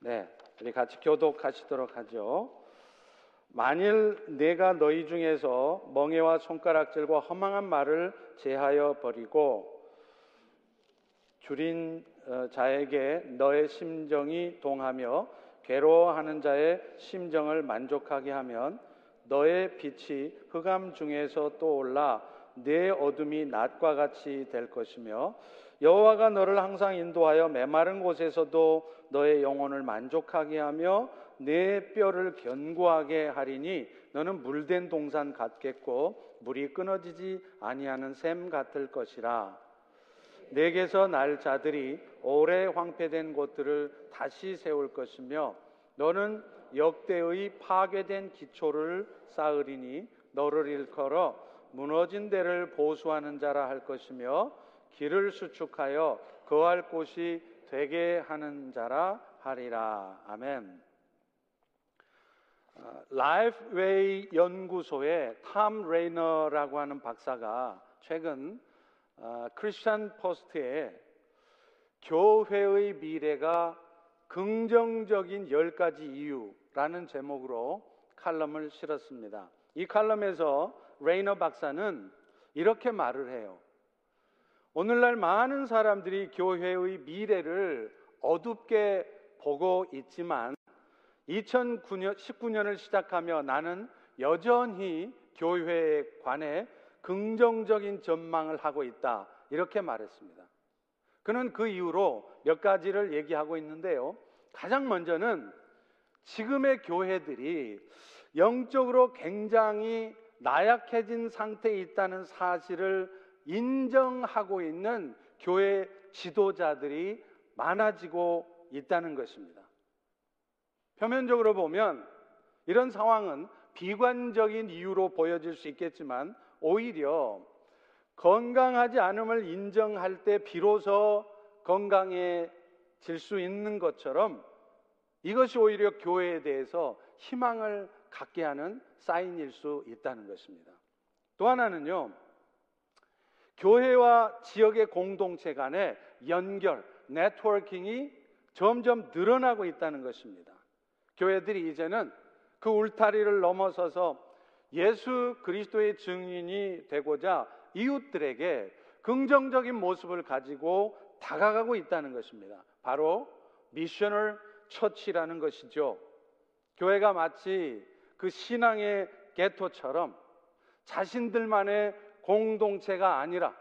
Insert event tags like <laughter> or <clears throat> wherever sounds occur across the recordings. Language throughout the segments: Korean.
네, 우리 같이 교독하시도록 하죠. 만일 내가 너희 중에서 멍에와 손가락질과 허망한 말을 제하여 버리고 줄인 어, 자에게 너의 심정이 동하며 괴로워하는 자의 심정을 만족하게 하면 너의 빛이 흑암 중에서 떠올라 내 어둠이 낮과 같이 될 것이며 여호와가 너를 항상 인도하여 메마른 곳에서도 너의 영혼을 만족하게 하며 내 뼈를 견고하게 하리니 너는 물된 동산 같겠고 물이 끊어지지 아니하는 샘 같을 것이라. 내게서 날 자들이 오래 황폐된 곳들을 다시 세울 것이며 너는 역대의 파괴된 기초를 쌓으리니 너를 일컬어 무너진 데를 보수하는 자라 할 것이며 길을 수축하여 거할 곳이 되게 하는 자라 하리라. 아멘. 라이프웨이 연구소의 탐 레이너라고 하는 박사가 최근 크리스천 포스트에 교회의 미래가 긍정적인 열 가지 이유라는 제목으로 칼럼을 실었습니다. 이 칼럼에서 레이너 박사는 이렇게 말을 해요. 오늘날 많은 사람들이 교회의 미래를 어둡게 보고 있지만 2019년 19년을 시작하며 나는 여전히 교회에 관해 긍정적인 전망을 하고 있다. 이렇게 말했습니다. 그는 그 이후로 몇 가지를 얘기하고 있는데요. 가장 먼저는 지금의 교회들이 영적으로 굉장히 나약해진 상태에 있다는 사실을 인정하고 있는 교회 지도자들이 많아지고 있다는 것입니다. 표면적으로 보면 이런 상황은 비관적인 이유로 보여질 수 있겠지만 오히려 건강하지 않음을 인정할 때 비로소 건강해질 수 있는 것처럼 이것이 오히려 교회에 대해서 희망을 갖게 하는 사인일 수 있다는 것입니다. 또 하나는요, 교회와 지역의 공동체 간의 연결, 네트워킹이 점점 늘어나고 있다는 것입니다. 교회들이 이제는 그 울타리를 넘어서서 예수 그리스도의 증인이 되고자 이웃들에게 긍정적인 모습을 가지고 다가가고 있다는 것입니다. 바로 미셔널 처치라는 것이죠. 교회가 마치 그 신앙의 게토처럼 자신들만의 공동체가 아니라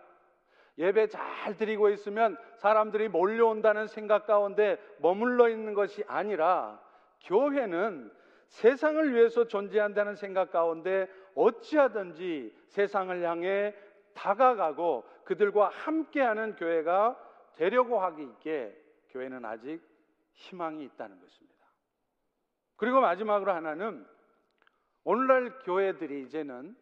예배 잘 드리고 있으면 사람들이 몰려온다는 생각 가운데 머물러 있는 것이 아니라 교회는 세상을 위해서 존재한다는 생각 가운데 어찌하든지 세상을 향해 다가가고 그들과 함께하는 교회가 되려고 하기 있게 교회는 아직 희망이 있다는 것입니다. 그리고 마지막으로 하나는 오늘날 교회들이 이제는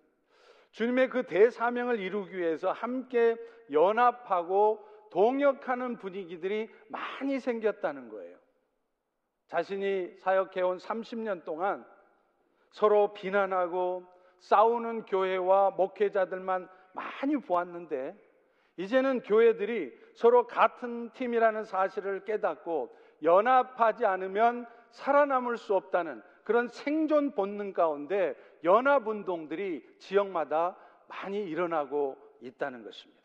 주님의 그 대사명을 이루기 위해서 함께 연합하고 동역하는 분위기들이 많이 생겼다는 거예요. 자신이 사역해온 30년 동안 서로 비난하고 싸우는 교회와 목회자들만 많이 보았는데 이제는 교회들이 서로 같은 팀이라는 사실을 깨닫고 연합하지 않으면 살아남을 수 없다는 그런 생존 본능 가운데 연합 운동들이 지역마다 많이 일어나고 있다는 것입니다.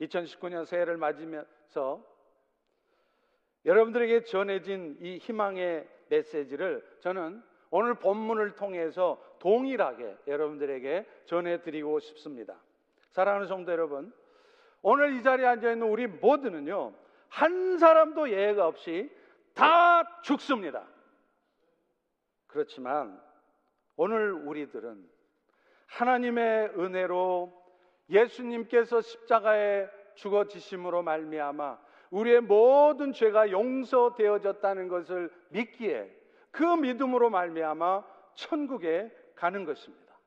2019년 새해를 맞으면서 여러분들에게 전해진 이 희망의 메시지를 저는 오늘 본문을 통해서 동일하게 여러분들에게 전해드리고 싶습니다. 사랑하는 성도 여러분, 오늘 이 자리에 앉아 있는 우리 모두는요, 한 사람도 예외가 없이 다 죽습니다. 그렇지만 오늘 우리들은 하나님의 은혜로 예수님께서 십자가에 죽어 지심으로 말미암아 우리의 모든 죄가 용서되어졌다는 것을 믿기에 그 믿음으로 말미암아 천국에 가는 것입니다.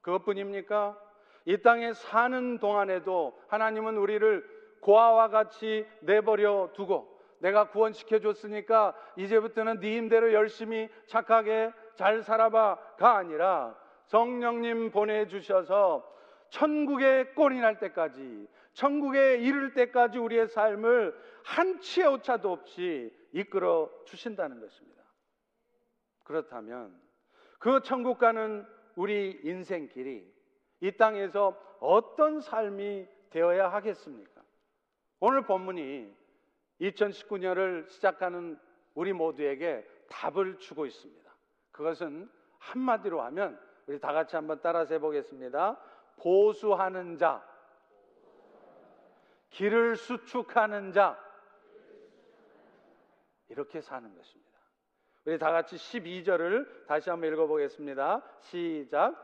그것뿐입니까? 이 땅에 사는 동안에도 하나님은 우리를 고아와 같이 내버려 두고 내가 구원시켜 줬으니까 이제부터는 네 힘대로 열심히 착하게 잘 살아봐가 아니라 성령님 보내주셔서 천국에 꼴이 날 때까지 천국에 이를 때까지 우리의 삶을 한 치의 오차도 없이 이끌어 주신다는 것입니다. 그렇다면 그 천국 가는 우리 인생길이 이 땅에서 어떤 삶이 되어야 하겠습니까? 오늘 본문이 2019년을 시작하는 우리 모두에게 답을 주고 있습니다. 그것은 한마디로 하면 우리 다 같이 한번 따라서 해보겠습니다. 보수하는 자, 길을 수축하는 자, 이렇게 사는 것입니다. 우리 다 같이 12절을 다시 한번 읽어보겠습니다. 시작.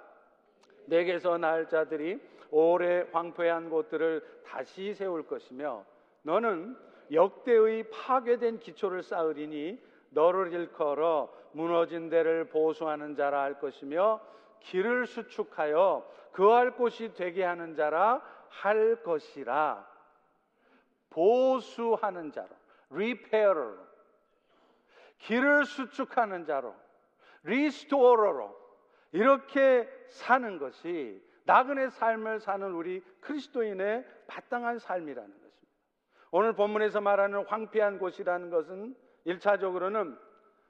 내게서 날 자들이 오래 황폐한 곳들을 다시 세울 것이며 너는 역대의 파괴된 기초를 쌓으리니 너를 일컬어 무너진 데를 보수하는 자라 할 것이며 길을 수축하여 거할 곳이 되게 하는 자라 할 것이라 보수하는 자로 repairer 길을 수축하는 자로 restorer로 이렇게 사는 것이 나그네 삶을 사는 우리 그리스도인의 마땅한 삶이라는 것입니다. 오늘 본문에서 말하는 황폐한 곳이라는 것은 일차적으로는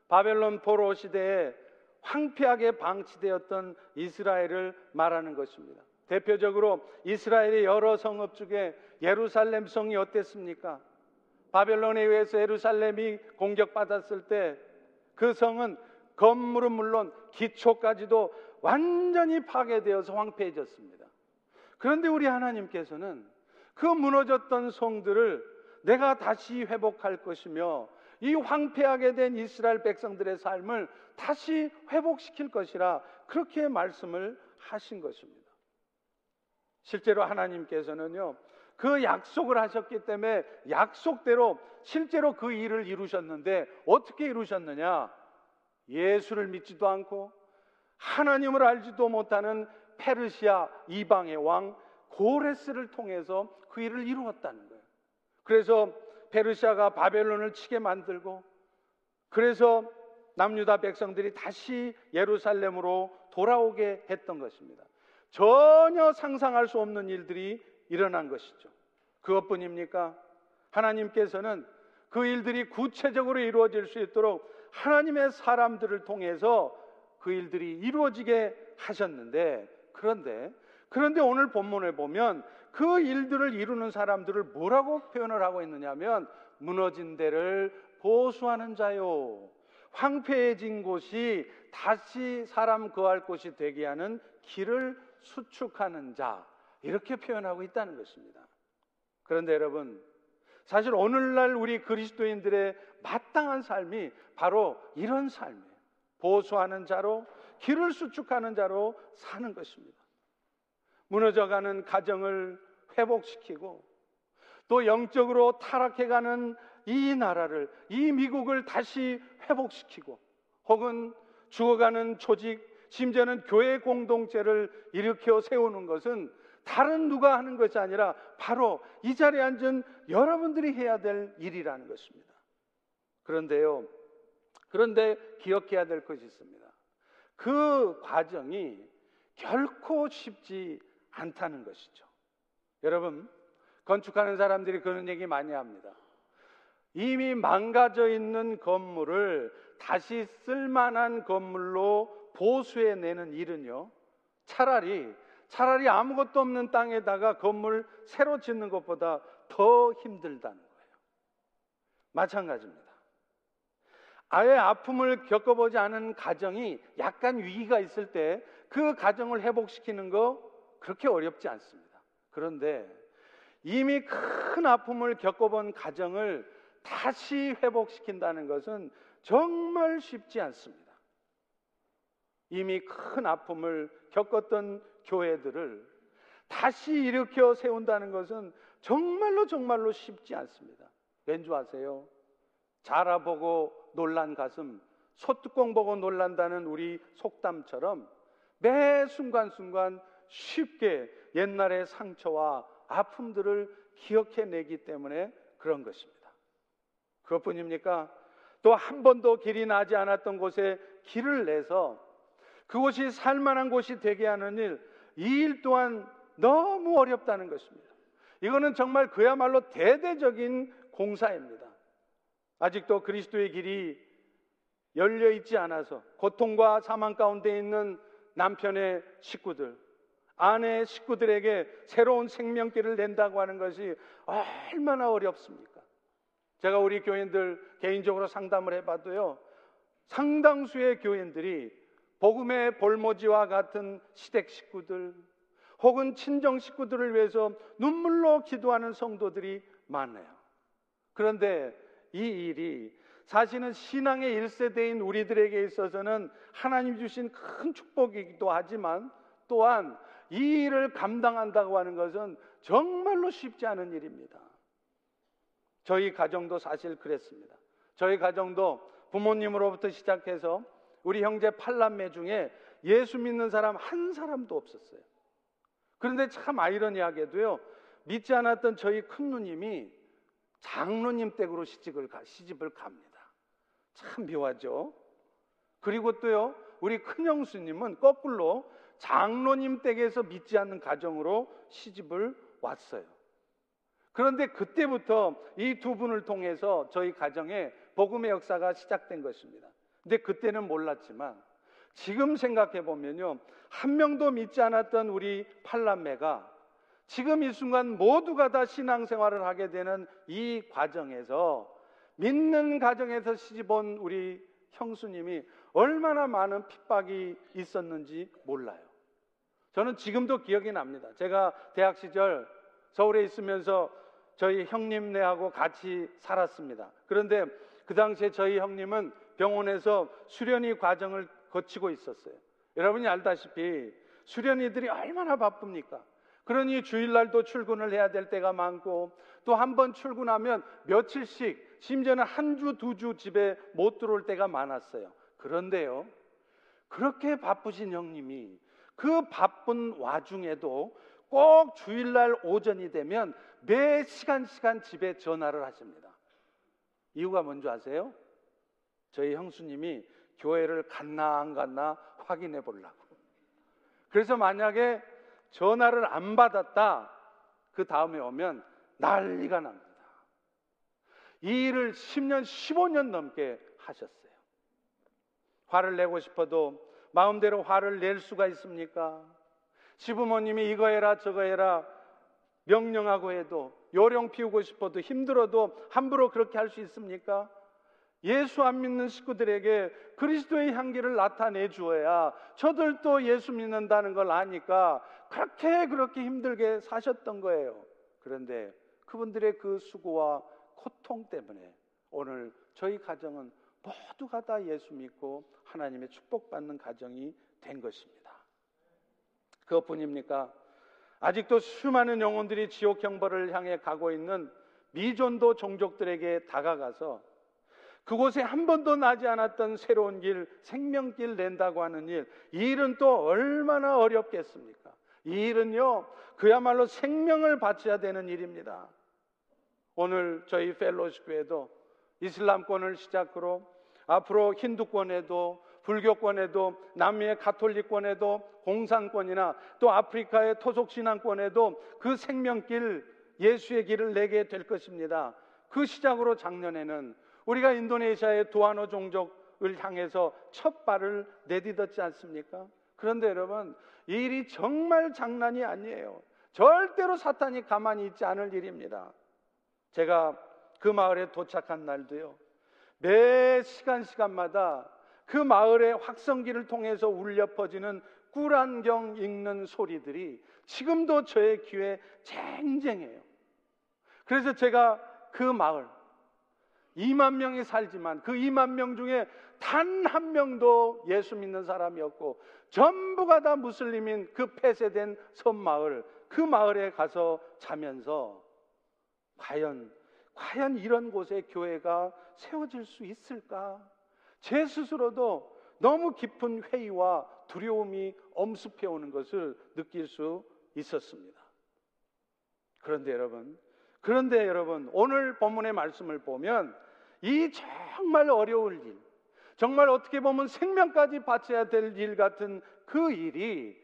바벨론 포로 시대에 황폐하게 방치되었던 이스라엘을 말하는 것입니다. 대표적으로 이스라엘의 여러 성읍 중에 예루살렘 성이 어땠습니까? 바벨론에 의해서 예루살렘이 공격받았을 때 그 성은 건물은 물론 기초까지도 완전히 파괴되어서 황폐해졌습니다. 그런데 우리 하나님께서는 그 무너졌던 성들을 내가 다시 회복할 것이며 이 황폐하게 된 이스라엘 백성들의 삶을 다시 회복시킬 것이라 그렇게 말씀을 하신 것입니다. 실제로 하나님께서는요, 그 약속을 하셨기 때문에 약속대로 실제로 그 일을 이루셨는데 어떻게 이루셨느냐? 예수를 믿지도 않고 하나님을 알지도 못하는 페르시아 이방의 왕 고레스를 통해서 그 일을 이루었다는 거예요. 그래서 페르시아가 바벨론을 치게 만들고 그래서 남유다 백성들이 다시 예루살렘으로 돌아오게 했던 것입니다. 전혀 상상할 수 없는 일들이 일어난 것이죠. 그것뿐입니까? 하나님께서는 그 일들이 구체적으로 이루어질 수 있도록 하나님의 사람들을 통해서 그 일들이 이루어지게 하셨는데 그런데 그런데 오늘 본문을 보면 그 일들을 이루는 사람들을 뭐라고 표현을 하고 있느냐면 무너진 데를 보수하는 자요. 황폐해진 곳이 다시 사람 거할 곳이 되게 하는 길을 수축하는 자. 이렇게 표현하고 있다는 것입니다. 그런데 여러분, 사실 오늘날 우리 그리스도인들의 마땅한 삶이 바로 이런 삶이에요. 보수하는 자로, 길을 수축하는 자로 사는 것입니다. 무너져가는 가정을 회복시키고 또 영적으로 타락해가는 이 나라를, 이 미국을 다시 회복시키고 혹은 죽어가는 조직, 심지어는 교회 공동체를 일으켜 세우는 것은 다른 누가 하는 것이 아니라 바로 이 자리에 앉은 여러분들이 해야 될 일이라는 것입니다. 그런데요, 그런데 기억해야 될 것이 있습니다. 그 과정이 결코 쉽지 않다는 것이죠. 여러분, 건축하는 사람들이 그런 얘기 많이 합니다. 이미 망가져 있는 건물을 다시 쓸만한 건물로 보수해 내는 일은요, 차라리, 차라리 아무것도 없는 땅에다가 건물 새로 짓는 것보다 더 힘들다는 거예요. 마찬가지입니다. 아예 아픔을 겪어보지 않은 가정이 약간 위기가 있을 때 그 가정을 회복시키는 거 그렇게 어렵지 않습니다. 그런데 이미 큰 아픔을 겪어본 가정을 다시 회복시킨다는 것은 정말 쉽지 않습니다. 이미 큰 아픔을 겪었던 교회들을 다시 일으켜 세운다는 것은 정말로 정말로 쉽지 않습니다. 왠지 아세요? 자라보고 놀란 가슴, 소뚜껑 보고 놀란다는 우리 속담처럼 매 순간순간 쉽게 옛날의 상처와 아픔들을 기억해내기 때문에 그런 것입니다. 그것뿐입니까? 또 한 번도 길이 나지 않았던 곳에 길을 내서 그곳이 살만한 곳이 되게 하는 일, 이 일 또한 너무 어렵다는 것입니다. 이거는 정말 그야말로 대대적인 공사입니다. 아직도 그리스도의 길이 열려 있지 않아서 고통과 사망 가운데 있는 남편의 식구들, 아내의 식구들에게 새로운 생명길을 낸다고 하는 것이 얼마나 어렵습니까? 제가 우리 교인들 개인적으로 상담을 해봐도요, 상당수의 교인들이 복음의 볼모지와 같은 시댁 식구들 혹은 친정 식구들을 위해서 눈물로 기도하는 성도들이 많아요. 그런데 이 일이 사실은 신앙의 1세대인 우리들에게 있어서는 하나님 주신 큰 축복이기도 하지만 또한 이 일을 감당한다고 하는 것은 정말로 쉽지 않은 일입니다. 저희 가정도 사실 그랬습니다. 저희 가정도 부모님으로부터 시작해서 우리 형제 팔남매 중에 예수 믿는 사람 한 사람도 없었어요. 그런데 참 아이러니하게도요, 믿지 않았던 저희 큰 누님이 장로님 댁으로 시집을, 가, 시집을 갑니다. 참 묘하죠? 그리고 또요, 우리 큰 형수님은 거꾸로 장로님 댁에서 믿지 않는 가정으로 시집을 왔어요. 그런데 그때부터 이 두 분을 통해서 저희 가정에 복음의 역사가 시작된 것입니다. 근데 그때는 몰랐지만 지금 생각해 보면요. 한 명도 믿지 않았던 우리 팔남매가 지금 이 순간 모두가 다 신앙생활을 하게 되는 이 과정에서 믿는 가정에서 시집 온 우리 형수님이 얼마나 많은 핍박이 있었는지 몰라요. 저는 지금도 기억이 납니다. 제가 대학 시절 서울에 있으면서 저희 형님네하고 같이 살았습니다. 그런데 그 당시에 저희 형님은 병원에서 수련이 과정을 거치고 있었어요. 여러분이 알다시피 수련이들이 얼마나 바쁩니까? 그러니 주일날도 출근을 해야 될 때가 많고 또 한 번 출근하면 며칠씩 심지어는 한 주, 두 주 집에 못 들어올 때가 많았어요. 그런데요, 그렇게 바쁘신 형님이 그 바쁜 와중에도 꼭 주일날 오전이 되면 매 시간 시간 집에 전화를 하십니다. 이유가 뭔지 아세요? 저희 형수님이 교회를 갔나 안 갔나 확인해 보려고. 그래서 만약에 전화를 안 받았다, 그 다음에 오면 난리가 납니다. 이 일을 10년, 15년 넘게 하셨어요. 화를 내고 싶어도 마음대로 화를 낼 수가 있습니까? 시부모님이 이거 해라 저거 해라 명령하고 해도 요령 피우고 싶어도 힘들어도 함부로 그렇게 할 수 있습니까? 예수 안 믿는 식구들에게 그리스도의 향기를 나타내 주어야 저들도 예수 믿는다는 걸 아니까 그렇게 그렇게 힘들게 사셨던 거예요. 그런데 그분들의 그 수고와 고통 때문에 오늘 저희 가정은 모두가 다 예수 믿고 하나님의 축복받는 가정이 된 것입니다. 그것뿐입니까? 아직도 수많은 영혼들이 지옥 형벌을 향해 가고 있는 미존도 종족들에게 다가가서 그곳에 한 번도 나지 않았던 새로운 길, 생명길 낸다고 하는 일, 이 일은 또 얼마나 어렵겠습니까? 이 일은요, 그야말로 생명을 바쳐야 되는 일입니다. 오늘 저희 펠로시 교회도 이슬람권을 시작으로 앞으로 힌두권에도 불교권에도 남미의 가톨릭권에도 공산권이나 또 아프리카의 토속 신앙권에도 그 생명길 예수의 길을 내게 될 것입니다. 그 시작으로 작년에는 우리가 인도네시아의 두아노 종족을 향해서 첫 발을 내딛었지 않습니까? 그런데 여러분, 이 일이 정말 장난이 아니에요. 절대로 사탄이 가만히 있지 않을 일입니다. 제가 그 마을에 도착한 날도요. 매 시간 시간마다 그 마을의 확성기를 통해서 울려 퍼지는 꿀안경 읽는 소리들이 지금도 저의 귀에 쟁쟁해요. 그래서 제가 그 마을 2만 명이 살지만 그 2만 명 중에 단 한 명도 예수 믿는 사람이었고 전부가 다 무슬림인 그 폐쇄된 섬 마을 그 마을에 가서 자면서 과연 과연 이런 곳에 교회가 세워질 수 있을까? 제 스스로도 너무 깊은 회의와 두려움이 엄습해 오는 것을 느낄 수 있었습니다. 그런데 여러분, 그런데 여러분, 오늘 본문의 말씀을 보면 이 정말 어려울 일, 정말 어떻게 보면 생명까지 바쳐야 될 일 같은 그 일이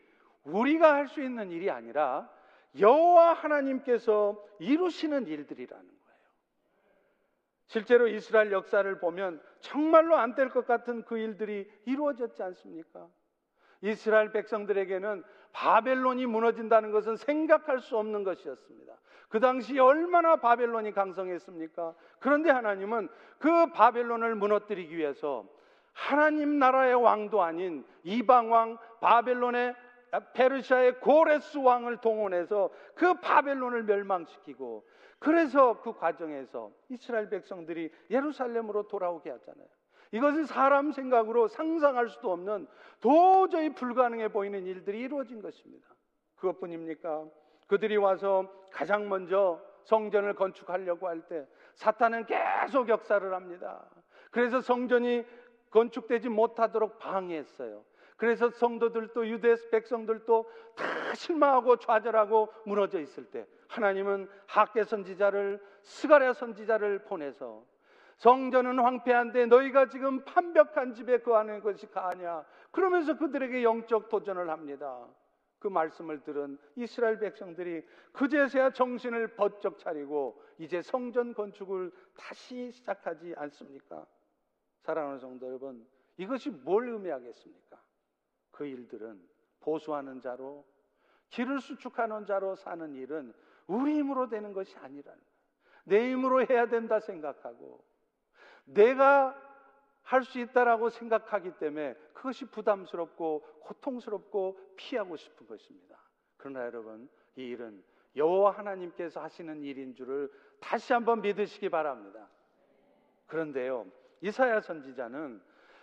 우리가 할 수 있는 일이 아니라 여호와 하나님께서 이루시는 일들이라는 거예요. 실제로 이스라엘 역사를 보면 정말로 안 될 것 같은 그 일들이 이루어졌지 않습니까? 이스라엘 백성들에게는 바벨론이 무너진다는 것은 생각할 수 없는 것이었습니다. 그 당시 얼마나 바벨론이 강성했습니까? 그런데 하나님은 그 바벨론을 무너뜨리기 위해서 하나님 나라의 왕도 아닌 이방 왕 바벨론의 페르시아의 고레스 왕을 동원해서 그 바벨론을 멸망시키고 그래서 그 과정에서 이스라엘 백성들이 예루살렘으로 돌아오게 하잖아요. 이것은 사람 생각으로 상상할 수도 없는 도저히 불가능해 보이는 일들이 이루어진 것입니다. 그것뿐입니까? 그들이 와서 가장 먼저 성전을 건축하려고 할 때 사탄은 계속 역사를 합니다. 그래서 성전이 건축되지 못하도록 방해했어요. 그래서 성도들도 유대 백성들도 다 실망하고 좌절하고 무너져 있을 때 하나님은 학계 선지자를 스가랴 선지자를 보내서 성전은 황폐한데 너희가 지금 판벽한 집에 거하는 것이 가냐 그러면서 그들에게 영적 도전을 합니다. 그 말씀을 들은 이스라엘 백성들이 그제서야 정신을 번쩍 차리고 이제 성전 건축을 다시 시작하지 않습니까? 사랑하는 성도 여러분, 이것이 뭘 의미하겠습니까? 그 일들은 보수하는 자로 길을 수축하는 자로 사는 일은 우리 힘으로 되는 것이 아니라는 거예요. 내 힘으로 해야 된다 생각하고 내가 할 수 있다라고 생각하기 때문에 그것이 부담스럽고 고통스럽고 피하고 싶은 것입니다. 그러나 여러분, 이 일은 여호와 하나님께서 하시는 일인 줄을 다시 한번 믿으시기 바랍니다. 그런데요, 이사야 선지자는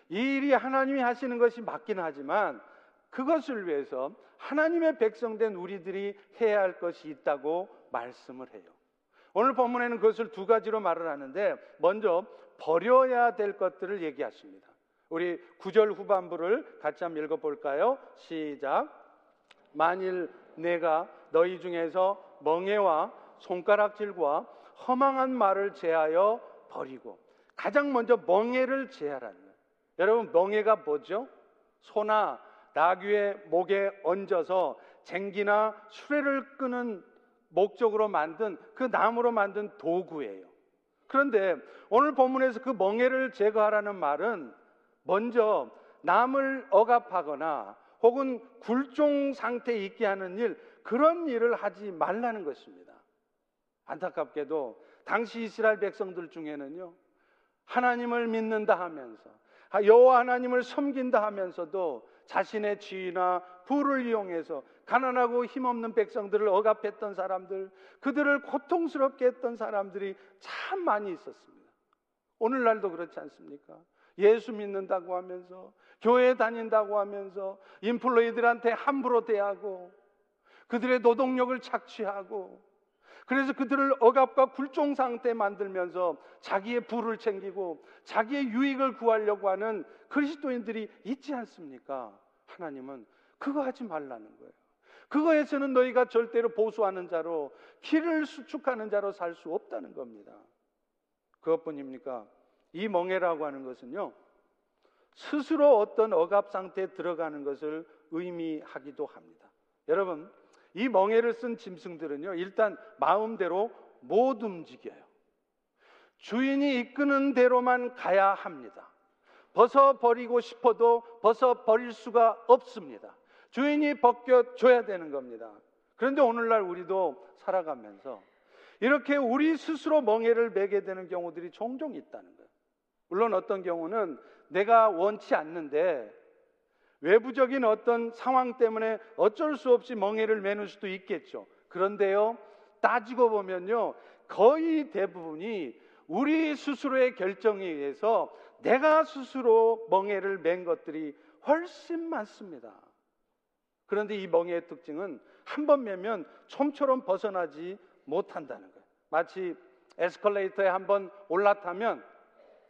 이 일이 하나님이 하시는 것이 맞긴 하지만 그것을 위해서 하나님의 백성된 우리들이 해야 할 것이 있다고 말씀을 해요. 오늘 본문에는 그것을 두 가지로 말을 하는데 먼저 버려야 될 것들을 얘기하십니다. 우리 구절 후반부를 같이 한번 읽어 볼까요? 시작. 만일 내가 너희 중에서 멍해와 손가락질과 허망한 말을 제하여 버리고 가장 먼저 멍해를 제하라는. 여러분 멍해가 뭐죠? 소나 나귀의 목에 얹어서 쟁기나 수레를 끄는 목적으로 만든 그 나무로 만든 도구예요. 그런데 오늘 본문에서 그 멍해를 제거하라는 말은 먼저 남을 억압하거나 혹은 굴종 상태에 있게 하는 일 그런 일을 하지 말라는 것입니다. 안타깝게도 당시 이스라엘 백성들 중에는요 하나님을 믿는다 하면서 여호와 하나님을 섬긴다 하면서도 자신의 지위나 부를 이용해서 가난하고 힘없는 백성들을 억압했던 사람들, 그들을 고통스럽게 했던 사람들이 참 많이 있었습니다. 오늘날도 그렇지 않습니까? 예수 믿는다고 하면서, 교회 다닌다고 하면서, 인플루이들한테 함부로 대하고, 그들의 노동력을 착취하고, 그래서 그들을 억압과 굴종 상태에 만들면서 자기의 부를 챙기고 자기의 유익을 구하려고 하는 그리스도인들이 있지 않습니까? 하나님은 그거 하지 말라는 거예요. 그거에서는 너희가 절대로 보수하는 자로 길을 수축하는 자로 살 수 없다는 겁니다. 그것뿐입니까? 이 멍해라고 하는 것은요. 스스로 어떤 억압 상태에 들어가는 것을 의미하기도 합니다. 여러분, 이 멍해를 쓴 짐승들은요, 일단 마음대로 못 움직여요. 주인이 이끄는 대로만 가야 합니다. 벗어버리고 싶어도 벗어버릴 수가 없습니다. 주인이 벗겨줘야 되는 겁니다. 그런데 오늘날 우리도 살아가면서 이렇게 우리 스스로 멍해를 매게 되는 경우들이 종종 있다는 거예요. 물론 어떤 경우는 내가 원치 않는데 외부적인 어떤 상황 때문에 어쩔 수 없이 멍해를 매는 수도 있겠죠. 그런데요, 따지고 보면요, 거의 대부분이 우리 스스로의 결정에 의해서 내가 스스로 멍해를 맨 것들이 훨씬 많습니다. 그런데 이 멍해의 특징은 한 번 매면 촘처럼 벗어나지 못한다는 거예요. 마치 에스컬레이터에 한 번 올라타면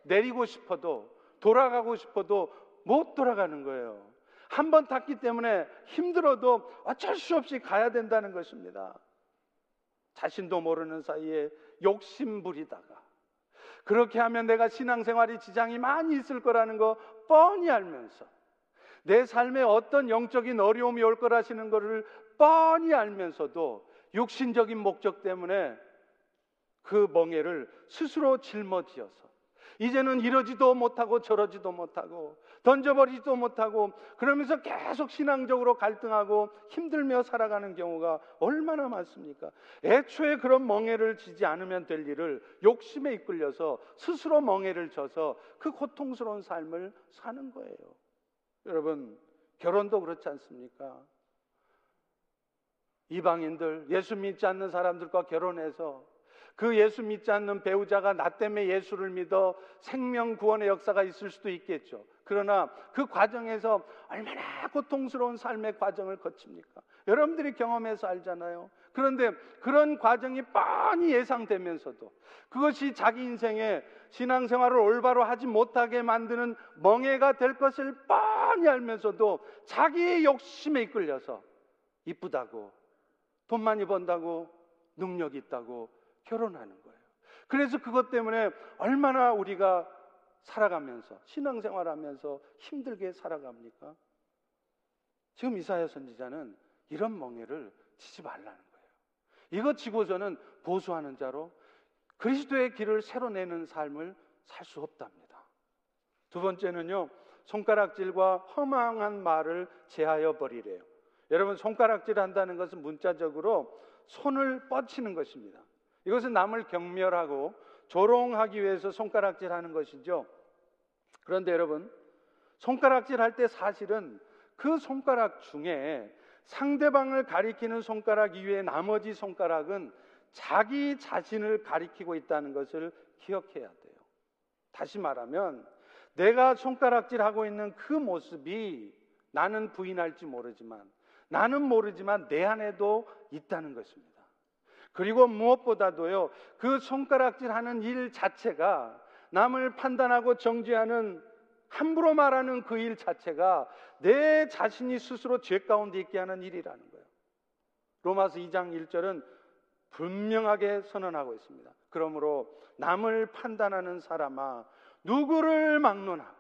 내리고 싶어도 돌아가고 싶어도 못 돌아가는 거예요. 한 번 탔기 때문에 힘들어도 어쩔 수 없이 가야 된다는 것입니다. 자신도 모르는 사이에 욕심 부리다가 그렇게 하면 내가 신앙생활이 지장이 많이 있을 거라는 거 뻔히 알면서 내 삶에 어떤 영적인 어려움이 올 거라시는 것을 뻔히 알면서도 육신적인 목적 때문에 그 멍에를 스스로 짊어지어서 이제는 이러지도 못하고 저러지도 못하고 던져버리지도 못하고 그러면서 계속 신앙적으로 갈등하고 힘들며 살아가는 경우가 얼마나 많습니까? 애초에 그런 멍해를 지지 않으면 될 일을 욕심에 이끌려서 스스로 멍해를 져서 그 고통스러운 삶을 사는 거예요. 여러분, 결혼도 그렇지 않습니까? 이방인들, 예수 믿지 않는 사람들과 결혼해서 그 예수 믿지 않는 배우자가 나 때문에 예수를 믿어 생명 구원의 역사가 있을 수도 있겠죠. 그러나 그 과정에서 얼마나 고통스러운 삶의 과정을 거칩니까? 여러분들이 경험해서 알잖아요. 그런데 그런 과정이 뻔히 예상되면서도 그것이 자기 인생에 신앙생활을 올바로 하지 못하게 만드는 멍해가 될 것을 뻔히 알면서도 자기의 욕심에 이끌려서 이쁘다고 돈 많이 번다고 능력 있다고 결혼하는 거예요. 그래서 그것 때문에 얼마나 우리가 살아가면서 신앙생활하면서 힘들게 살아갑니까? 지금 이사야 선지자는 이런 멍해를 치지 말라는 거예요. 이거 치고서는 보수하는 자로 그리스도의 길을 새로 내는 삶을 살 수 없답니다. 두 번째는요, 손가락질과 허망한 말을 제하여 버리래요. 여러분, 손가락질 한다는 것은 문자적으로 손을 뻗치는 것입니다. 이것은 남을 경멸하고 조롱하기 위해서 손가락질 하는 것이죠. 그런데 여러분, 손가락질 할 때 사실은 그 손가락 중에 상대방을 가리키는 손가락 이외에 나머지 손가락은 자기 자신을 가리키고 있다는 것을 기억해야 돼요. 다시 말하면 내가 손가락질 하고 있는 그 모습이 나는 부인할지 모르지만 나는 모르지만 내 안에도 있다는 것입니다. 그리고 무엇보다도요, 그 손가락질 하는 일 자체가 남을 판단하고 정죄하는 함부로 말하는 그 일 자체가 내 자신이 스스로 죄 가운데 있게 하는 일이라는 거예요. 로마서 2장 1절은 분명하게 선언하고 있습니다. 그러므로 남을 판단하는 사람아 누구를 막론하고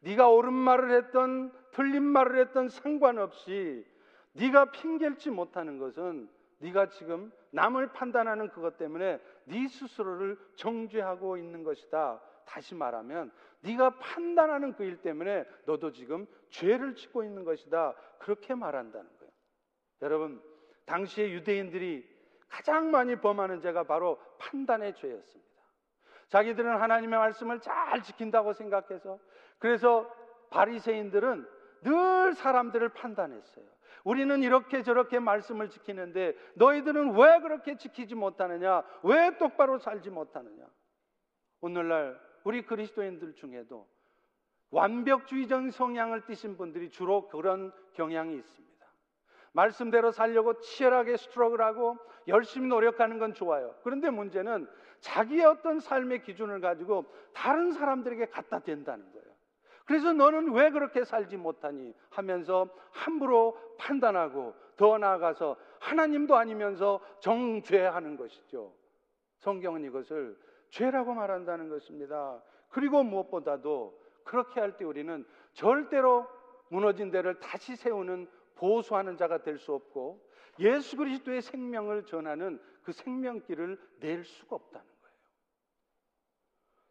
네가 옳은 말을 했던 틀린 말을 했던 상관없이 네가 핑계일지 못하는 것은 네가 지금 남을 판단하는 그것 때문에 네 스스로를 정죄하고 있는 것이다. 다시 말하면 네가 판단하는 그 일 때문에 너도 지금 죄를 짓고 있는 것이다. 그렇게 말한다는 거예요. 여러분, 당시에 유대인들이 가장 많이 범하는 죄가 바로 판단의 죄였습니다. 자기들은 하나님의 말씀을 잘 지킨다고 생각해서 그래서 바리새인들은 늘 사람들을 판단했어요. 우리는 이렇게 저렇게 말씀을 지키는데 너희들은 왜 그렇게 지키지 못하느냐? 왜 똑바로 살지 못하느냐? 오늘날 우리 그리스도인들 중에도 완벽주의적 성향을 띠신 분들이 주로 그런 경향이 있습니다. 말씀대로 살려고 치열하게 스트럭을하고 열심히 노력하는 건 좋아요. 그런데 문제는 자기의 어떤 삶의 기준을 가지고 다른 사람들에게 갖다 댄다는. 그래서 너는 왜 그렇게 살지 못하니 하면서 함부로 판단하고 더 나아가서 하나님도 아니면서 정죄하는 것이죠. 성경은 이것을 죄라고 말한다는 것입니다. 그리고 무엇보다도 그렇게 할 때 우리는 절대로 무너진 데를 다시 세우는 보수하는 자가 될 수 없고 예수 그리스도의 생명을 전하는 그 생명길을 낼 수가 없다는 거예요.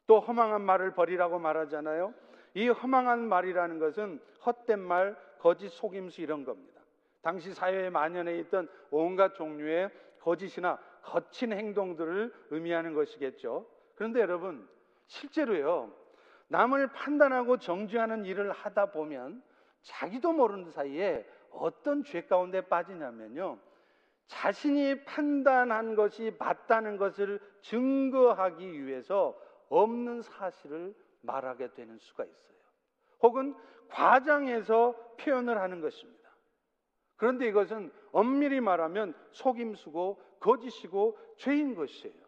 또 허망한 말을 버리라고 말하잖아요. 이 허망한 말이라는 것은 헛된 말, 거짓 속임수 이런 겁니다. 당시 사회에 만연해 있던 온갖 종류의 거짓이나 거친 행동들을 의미하는 것이겠죠. 그런데 여러분, 실제로요, 남을 판단하고 정죄하는 일을 하다 보면 자기도 모르는 사이에 어떤 죄 가운데 빠지냐면요. 자신이 판단한 것이 맞다는 것을 증거하기 위해서 없는 사실을 말하게 되는 수가 있어요. 혹은 과장해서 표현을 하는 것입니다. 그런데 이것은 엄밀히 말하면 속임수고 거짓이고 죄인 것이에요.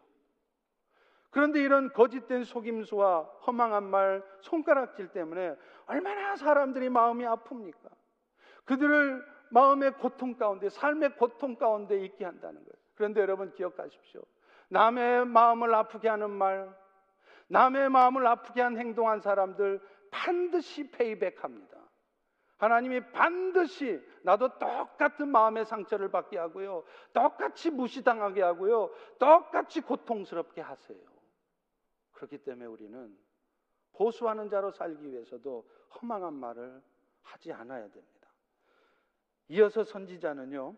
그런데 이런 거짓된 속임수와 허망한 말, 손가락질 때문에 얼마나 사람들이 마음이 아픕니까? 그들을 마음의 고통 가운데, 삶의 고통 가운데 있게 한다는 거예요. 그런데 여러분 기억하십시오. 남의 마음을 아프게 하는 말, 남의 마음을 아프게 한 행동한 사람들 반드시 페이백합니다. 하나님이 반드시 나도 똑같은 마음의 상처를 받게 하고요. 똑같이 무시당하게 하고요. 똑같이 고통스럽게 하세요. 그렇기 때문에 우리는 보수하는 자로 살기 위해서도 허망한 말을 하지 않아야 됩니다. 이어서 선지자는요.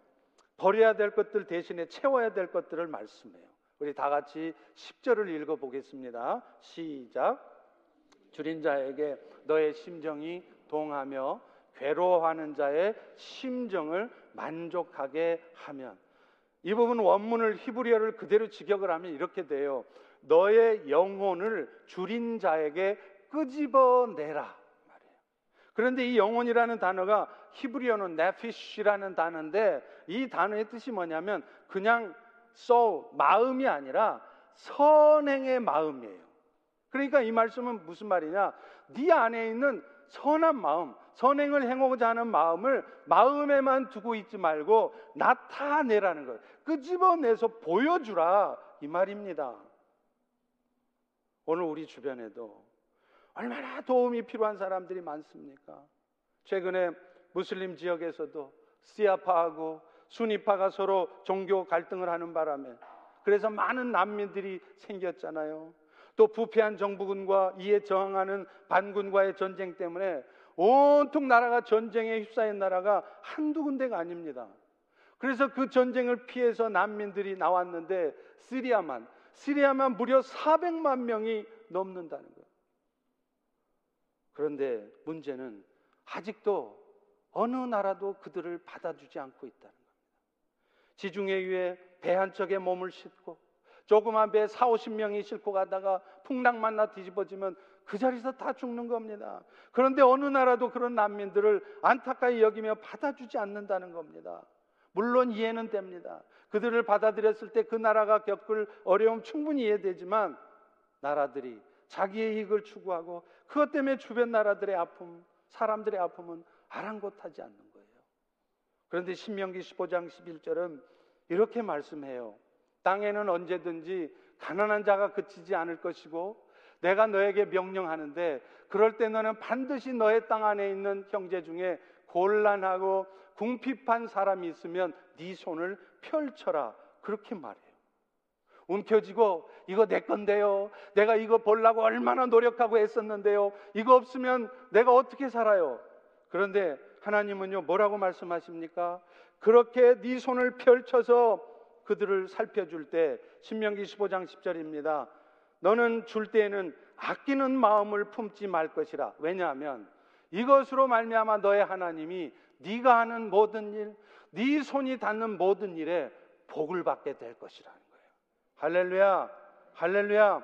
버려야 될 것들 대신에 채워야 될 것들을 말씀해요. 우리 다 같이 10절을 읽어 보겠습니다. 시작. 줄인 자에게 너의 심정이 동하며 괴로워하는 자의 심정을 만족하게 하면 이 부분 원문을 히브리어를 그대로 직역을 하면 이렇게 돼요. 너의 영혼을 줄인 자에게 끄집어내라 말이에요. 그런데 이 영혼이라는 단어가 히브리어는 네피쉬라는 단어인데 이 단어의 뜻이 뭐냐면 그냥 soul 마음이 아니라 선행의 마음이에요. 그러니까 이 말씀은 무슨 말이냐? 네 안에 있는 선한 마음, 선행을 행하고자 하는 마음을 마음에만 두고 있지 말고 나타내라는 거예요. 끄집어내서 보여주라 이 말입니다. 오늘 우리 주변에도 얼마나 도움이 필요한 사람들이 많습니까? 최근에 무슬림 지역에서도 시아파하고 순위파가 서로 종교 갈등을 하는 바람에 그래서 많은 난민들이 생겼잖아요. 또 부패한 정부군과 이에 저항하는 반군과의 전쟁 때문에 온통 나라가 전쟁에 휩싸인 나라가 한두 군데가 아닙니다. 그래서 그 전쟁을 피해서 난민들이 나왔는데 시리아만 시리아만 무려 400만 명이 넘는다는 거예요. 그런데 문제는 아직도 어느 나라도 그들을 받아주지 않고 있다는 겁니다. 지중해 위에 배 한 척에 몸을 싣고 조그만 배 4, 50명이 싣고 가다가 풍랑 만나 뒤집어지면 그 자리에서 다 죽는 겁니다. 그런데 어느 나라도 그런 난민들을 안타까이 여기며 받아주지 않는다는 겁니다. 물론 이해는 됩니다. 그들을 받아들였을 때 그 나라가 겪을 어려움 충분히 이해되지만 나라들이 자기의 이익을 추구하고 그것 때문에 주변 나라들의 아픔, 사람들의 아픔은 아랑곳하지 않는. 그런데 신명기 15장 11절은 이렇게 말씀해요. 땅에는 언제든지 가난한 자가 그치지 않을 것이고 내가 너에게 명령하는데 그럴 때 너는 반드시 너의 땅 안에 있는 형제 중에 곤란하고 궁핍한 사람이 있으면 네 손을 펼쳐라 그렇게 말해요. 움켜쥐고 이거 내 건데요. 내가 이거 보려고 얼마나 노력하고 애썼는데요. 이거 없으면 내가 어떻게 살아요? 그런데 하나님은요 뭐라고 말씀하십니까? 그렇게 네 손을 펼쳐서 그들을 살펴줄 때 신명기 15장 10절입니다. 너는 줄 때에는 아끼는 마음을 품지 말 것이라. 왜냐하면 이것으로 말미암아 너의 하나님이 네가 하는 모든 일, 네 손이 닿는 모든 일에 복을 받게 될 것이라는 거예요. 할렐루야. 할렐루야.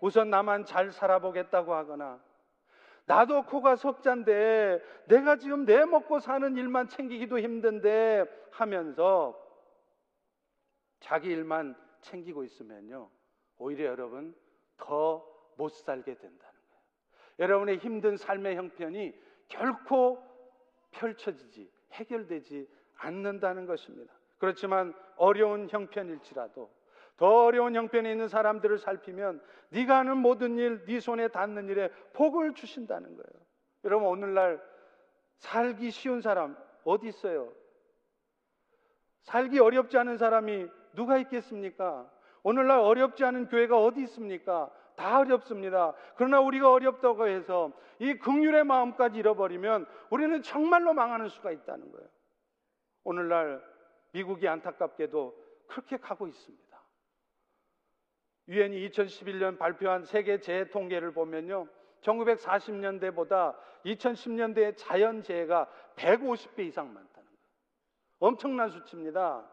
우선 나만 잘 살아보겠다고 하거나 나도 코가 석잔데 내가 지금 내 먹고 사는 일만 챙기기도 힘든데 하면서 자기 일만 챙기고 있으면요. 오히려 여러분 더 못 살게 된다는 거예요. 여러분의 힘든 삶의 형편이 결코 펼쳐지지, 해결되지 않는다는 것입니다. 그렇지만 어려운 형편일지라도 더 어려운 형편에 있는 사람들을 살피면 네가 하는 모든 일, 네 손에 닿는 일에 복을 주신다는 거예요. 여러분 오늘날 살기 쉬운 사람 어디 있어요? 살기 어렵지 않은 사람이 누가 있겠습니까? 오늘날 어렵지 않은 교회가 어디 있습니까? 다 어렵습니다. 그러나 우리가 어렵다고 해서 이 긍휼의 마음까지 잃어버리면 우리는 정말로 망하는 수가 있다는 거예요. 오늘날 미국이 안타깝게도 그렇게 가고 있습니다. 유엔이 2011년 발표한 세계 재해 통계를 보면요. 1940년대보다 2010년대의 자연 재해가 150배 이상 많다는 거예요. 엄청난 수치입니다.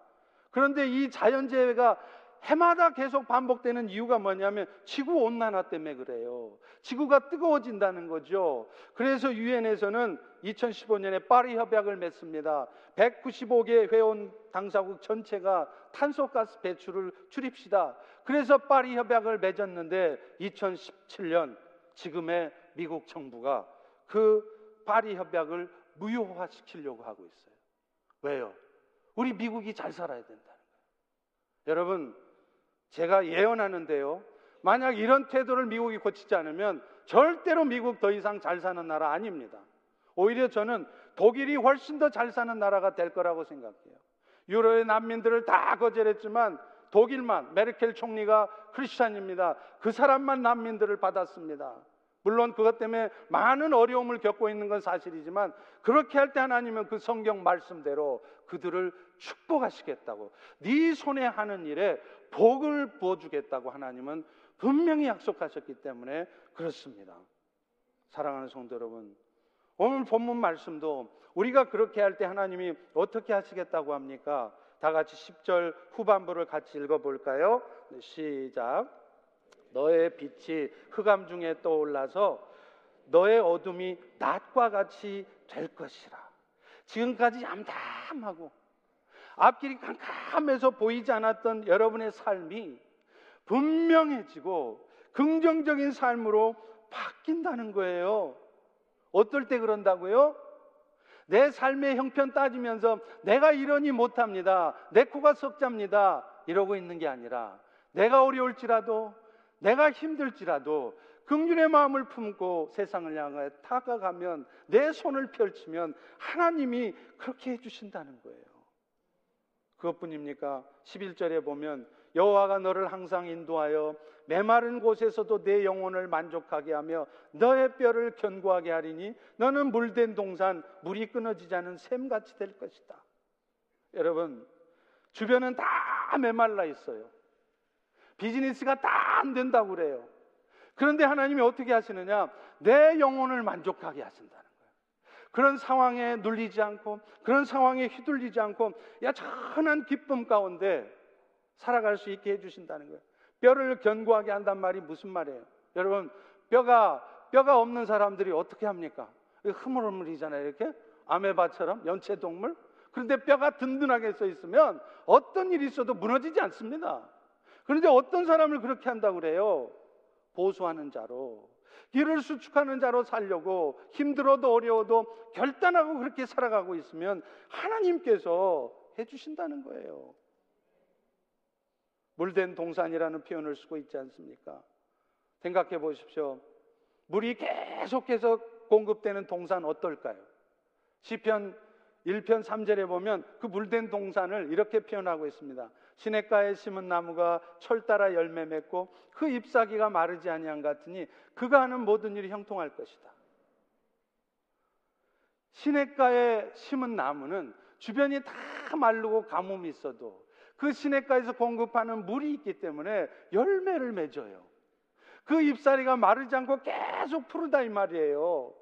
그런데 이 자연 재해가 해마다 계속 반복되는 이유가 뭐냐면 지구 온난화 때문에 그래요. 지구가 뜨거워진다는 거죠. 그래서 유엔에서는 2015년에 파리 협약을 맺습니다. 195개 회원 당사국 전체가 탄소가스 배출을 줄입시다. 그래서 파리 협약을 맺었는데 2017년 지금의 미국 정부가 그 파리 협약을 무효화시키려고 하고 있어요. 왜요? 우리 미국이 잘 살아야 된다는 거예요. 여러분, 제가 예언하는데요. 만약 이런 태도를 미국이 고치지 않으면 절대로 미국 더 이상 잘 사는 나라 아닙니다. 오히려 저는 독일이 훨씬 더 잘 사는 나라가 될 거라고 생각해요. 유로의 난민들을 다 거절했지만 독일만 메르켈 총리가 크리스찬입니다. 그 사람만 난민들을 받았습니다. 물론 그것 때문에 많은 어려움을 겪고 있는 건 사실이지만 그렇게 할 때 하나님은 그 성경 말씀대로 그들을 축복하시겠다고 네 손에 하는 일에 복을 부어 주겠다고 하나님은 분명히 약속하셨기 때문에 그렇습니다. 사랑하는 성도 여러분, 오늘 본문 말씀도 우리가 그렇게 할 때 하나님이 어떻게 하시겠다고 합니까? 다 같이 10절 후반부를 같이 읽어 볼까요? 네, 시작. 너의 빛이 흑암 중에 떠올라서 너의 어둠이 낮과 같이 될 것이라. 지금까지 암담하고 앞길이 캄캄해서 보이지 않았던 여러분의 삶이 분명해지고 긍정적인 삶으로 바뀐다는 거예요. 어떨 때 그런다고요? 내 삶의 형편 따지면서 내가 이러니 못합니다. 내 코가 석잡니다. 이러고 있는 게 아니라 내가 어려울지라도 내가 힘들지라도 긍휼의 마음을 품고 세상을 향해 다가가면 내 손을 펼치면 하나님이 그렇게 해 주신다는 거예요. 그것뿐입니까? 11절에 보면 여호와가 너를 항상 인도하여 메마른 곳에서도 내 영혼을 만족하게 하며 너의 뼈를 견고하게 하리니 너는 물된 동산 물이 끊어지지 않은 샘같이 될 것이다. 여러분 주변은 다 메말라 있어요. 비즈니스가 다 안 된다고 그래요. 그런데 하나님이 어떻게 하시느냐? 내 영혼을 만족하게 하신다는 거예요. 그런 상황에 눌리지 않고 그런 상황에 휘둘리지 않고 야천한 기쁨 가운데 살아갈 수 있게 해주신다는 거예요. 뼈를 견고하게 한단 말이 무슨 말이에요? 여러분 뼈가 뼈가 없는 사람들이 어떻게 합니까? 흐물흐물이잖아요. 이렇게 아메바처럼 연체 동물. 그런데 뼈가 든든하게 써 있으면 어떤 일이 있어도 무너지지 않습니다. 그런데 어떤 사람을 그렇게 한다고 그래요? 보수하는 자로 길을 수축하는 자로 살려고 힘들어도 어려워도 결단하고 그렇게 살아가고 있으면 하나님께서 해주신다는 거예요. 물된 동산이라는 표현을 쓰고 있지 않습니까? 생각해 보십시오. 물이 계속해서 공급되는 동산 어떨까요? 시편 1편 3절에 보면 그 물된 동산을 이렇게 표현하고 있습니다. 시냇가에 심은 나무가 철 따라 열매 맺고 그 잎사귀가 마르지 아니한 같으니 그가 하는 모든 일이 형통할 것이다. 시냇가에 심은 나무는 주변이 다 마르고 가뭄이 있어도 그 시냇가에서 공급하는 물이 있기 때문에 열매를 맺어요. 그 잎사리가 마르지 않고 계속 푸르다 이 말이에요.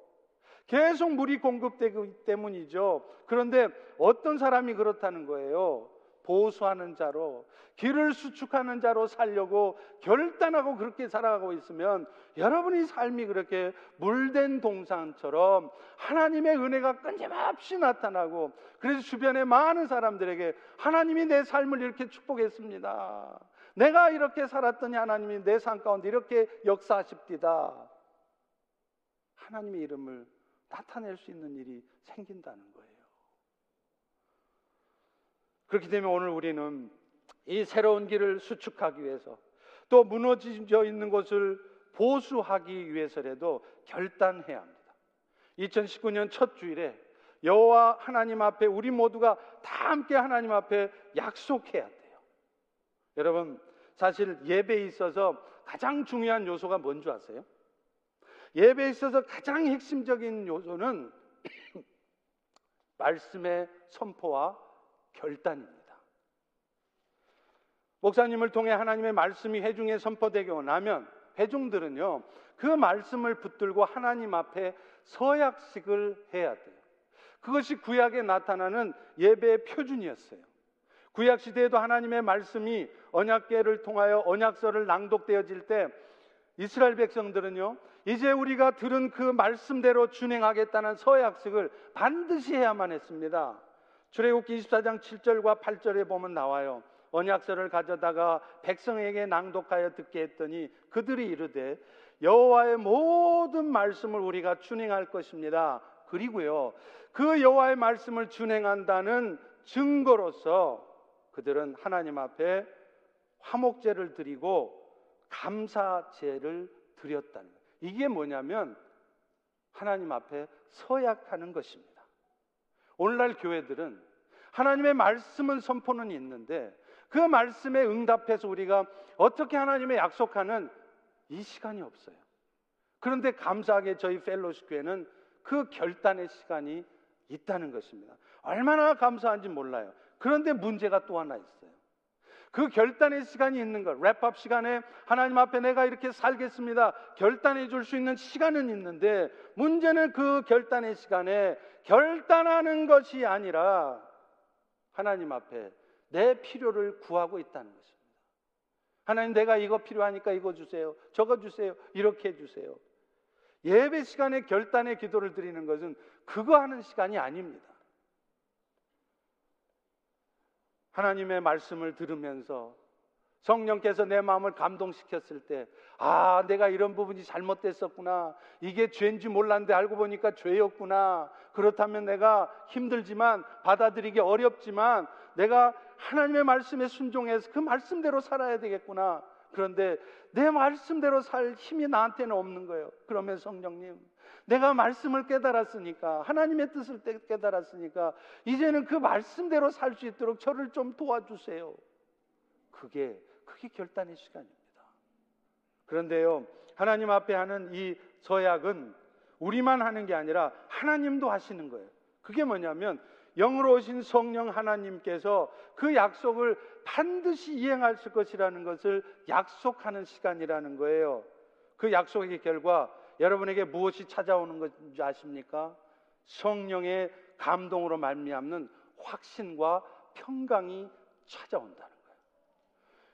계속 물이 공급되기 때문이죠. 그런데 어떤 사람이 그렇다는 거예요. 보수하는 자로 길을 수축하는 자로 살려고 결단하고 그렇게 살아가고 있으면 여러분의 삶이 그렇게 물된 동산처럼 하나님의 은혜가 끊임없이 나타나고 그래서 주변의 많은 사람들에게 하나님이 내 삶을 이렇게 축복했습니다. 내가 이렇게 살았더니 하나님이 내 삶 가운데 이렇게 역사하십디다. 하나님의 이름을 나타낼 수 있는 일이 생긴다는 거예요. 그렇기 때문에 오늘 우리는 이 새로운 길을 수축하기 위해서 또 무너져 있는 것을 보수하기 위해서라도 결단해야 합니다. 2019년 첫 주일에 여호와 하나님 앞에 우리 모두가 다 함께 하나님 앞에 약속해야 돼요. 여러분 사실 예배에 있어서 가장 중요한 요소가 뭔지 아세요? 예배에 있어서 가장 핵심적인 요소는 <clears throat> 말씀의 선포와 결단입니다. 목사님을 통해 하나님의 말씀이 회중에 선포되고 나면 회중들은요, 그 말씀을 붙들고 하나님 앞에 서약식을 해야 돼요. 그것이 구약에 나타나는 예배의 표준이었어요. 구약 시대에도 하나님의 말씀이 언약계를 통하여 언약서를 낭독되어질 때 이스라엘 백성들은요, 이제 우리가 들은 그 말씀대로 준행하겠다는 서약식을 반드시 해야만 했습니다. 출애굽기 24장 7절과 8절에 보면 나와요. 언약서를 가져다가 백성에게 낭독하여 듣게 했더니 그들이 이르되 여호와의 모든 말씀을 우리가 준행할 것입니다. 그리고요. 그 여호와의 말씀을 준행한다는 증거로서 그들은 하나님 앞에 화목제를 드리고 감사제를 드렸다는. 이게 뭐냐면 하나님 앞에 서약하는 것입니다. 오늘날 교회들은 하나님의 말씀은 선포는 있는데 그 말씀에 응답해서 우리가 어떻게 하나님의 약속하는 이 시간이 없어요. 그런데 감사하게 저희 펠로시 교회는 그 결단의 시간이 있다는 것입니다. 얼마나 감사한지 몰라요. 그런데 문제가 또 하나 있어요. 그 결단의 시간이 있는 것, 랩업 시간에 하나님 앞에 내가 이렇게 살겠습니다. 결단해 줄 수 있는 시간은 있는데 문제는 그 결단의 시간에 결단하는 것이 아니라 하나님 앞에 내 필요를 구하고 있다는 것입니다. 하나님 내가 이거 필요하니까 이거 주세요. 저거 주세요. 이렇게 해 주세요. 예배 시간에 결단의 기도를 드리는 것은 그거 하는 시간이 아닙니다. 하나님의 말씀을 들으면서 성령께서 내 마음을 감동시켰을 때, 아, 내가 이런 부분이 잘못됐었구나. 이게 죄인지 몰랐는데 알고 보니까 죄였구나. 그렇다면 내가 힘들지만, 받아들이기 어렵지만, 내가 하나님의 말씀에 순종해서 그 말씀대로 살아야 되겠구나. 그런데 내 말씀대로 살 힘이 나한테는 없는 거예요. 그러면 성령님, 내가 말씀을 깨달았으니까 하나님의 뜻을 깨달았으니까 이제는 그 말씀대로 살 수 있도록 저를 좀 도와주세요. 그게 그게 결단의 시간입니다. 그런데요. 하나님 앞에 하는 이 서약은 우리만 하는 게 아니라 하나님도 하시는 거예요. 그게 뭐냐면 영으로 오신 성령 하나님께서 그 약속을 반드시 이행할 것이라는 것을 약속하는 시간이라는 거예요. 그 약속의 결과 여러분에게 무엇이 찾아오는 것인지 아십니까? 성령의 감동으로 말미암는 확신과 평강이 찾아온다는 거예요.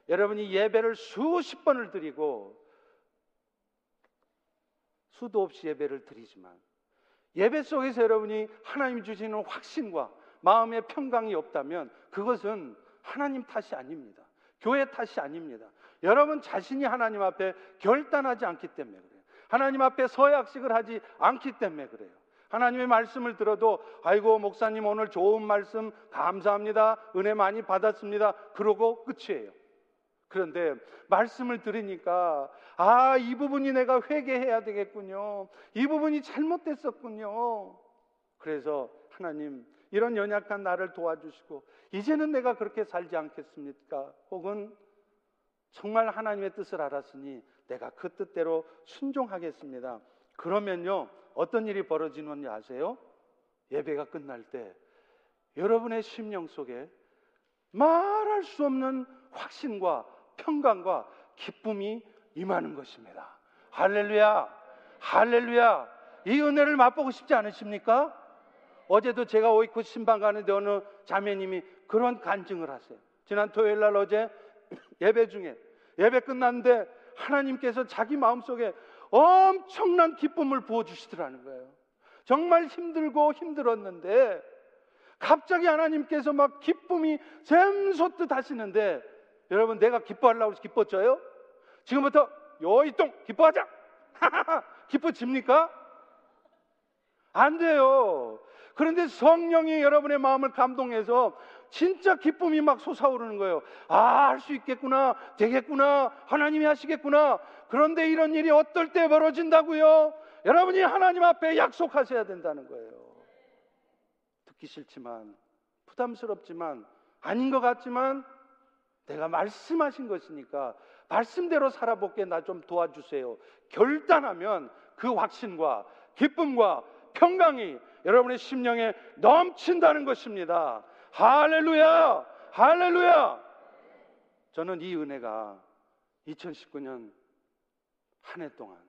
여러분이 예배를 수십 번을 드리고 수도 없이 예배를 드리지만 예배 속에서 여러분이 하나님 주시는 확신과 마음의 평강이 없다면 그것은 하나님 탓이 아닙니다. 교회 탓이 아닙니다. 여러분 자신이 하나님 앞에 결단하지 않기 때문에 그래요. 하나님 앞에 서약식을 하지 않기 때문에 그래요. 하나님의 말씀을 들어도 아이고 목사님 오늘 좋은 말씀 감사합니다. 은혜 많이 받았습니다. 그러고 끝이에요. 그런데 말씀을 들으니까 아, 이 부분이 내가 회개해야 되겠군요. 이 부분이 잘못됐었군요. 그래서 하나님 이런 연약한 나를 도와주시고 이제는 내가 그렇게 살지 않겠습니까? 혹은 정말 하나님의 뜻을 알았으니 내가 그 뜻대로 순종하겠습니다. 그러면요, 어떤 일이 벌어지는지 아세요? 예배가 끝날 때 여러분의 심령 속에 말할 수 없는 확신과 평강과 기쁨이 임하는 것입니다. 할렐루야! 할렐루야! 이 은혜를 맛보고 싶지 않으십니까? 어제도 제가 오이쿠 신방 가는데 어느 자매님이 그런 간증을 하세요. 지난 토요일 날 어제 예배 중에 예배 끝났는데 하나님께서 자기 마음속에 엄청난 기쁨을 부어 주시더라는 거예요. 정말 힘들고 힘들었는데 갑자기 하나님께서 막 기쁨이 샘솟듯 하시는데 여러분 내가 기뻐하려고 해서 기뻐져요? 지금부터 여의동 기뻐하자! <laughs> 기뻐집니까? 안 돼요. 그런데 성령이 여러분의 마음을 감동해서 진짜 기쁨이 막 솟아오르는 거예요. 아, 할 수 있겠구나, 되겠구나, 하나님이 하시겠구나. 그런데 이런 일이 어떨 때 벌어진다고요? 여러분이 하나님 앞에 약속하셔야 된다는 거예요. 듣기 싫지만, 부담스럽지만, 아닌 것 같지만, 내가 말씀하신 것이니까, 말씀대로 살아볼게 나 좀 도와주세요. 결단하면 그 확신과 기쁨과 평강이 여러분의 심령에 넘친다는 것입니다. 할렐루야! 할렐루야! 저는 이 은혜가 2019년 한 해 동안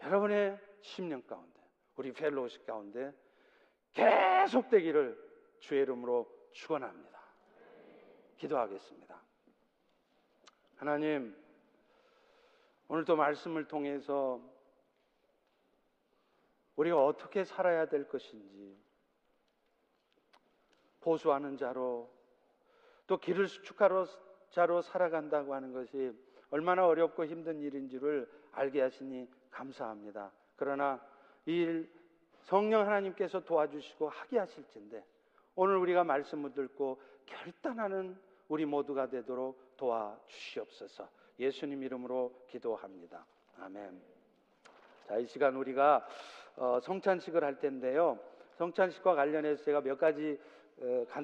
여러분의 심령 가운데, 우리 펠로우십 가운데 계속되기를 주의 이름으로 축원합니다. 기도하겠습니다. 하나님, 오늘도 말씀을 통해서 우리가 어떻게 살아야 될 것인지 보수하는 자로 또 길을 수축하러 자로 살아간다고 하는 것이 얼마나 어렵고 힘든 일인지를 알게 하시니 감사합니다. 그러나 이 일 성령 하나님께서 도와주시고 하게 하실진데 오늘 우리가 말씀을 듣고 결단하는 우리 모두가 되도록 도와주시옵소서. 예수님 이름으로 기도합니다. 아멘. 자, 이 시간 우리가 어, 성찬식을 할 텐데요. 성찬식과 관련해서 제가 몇 가지 어, 간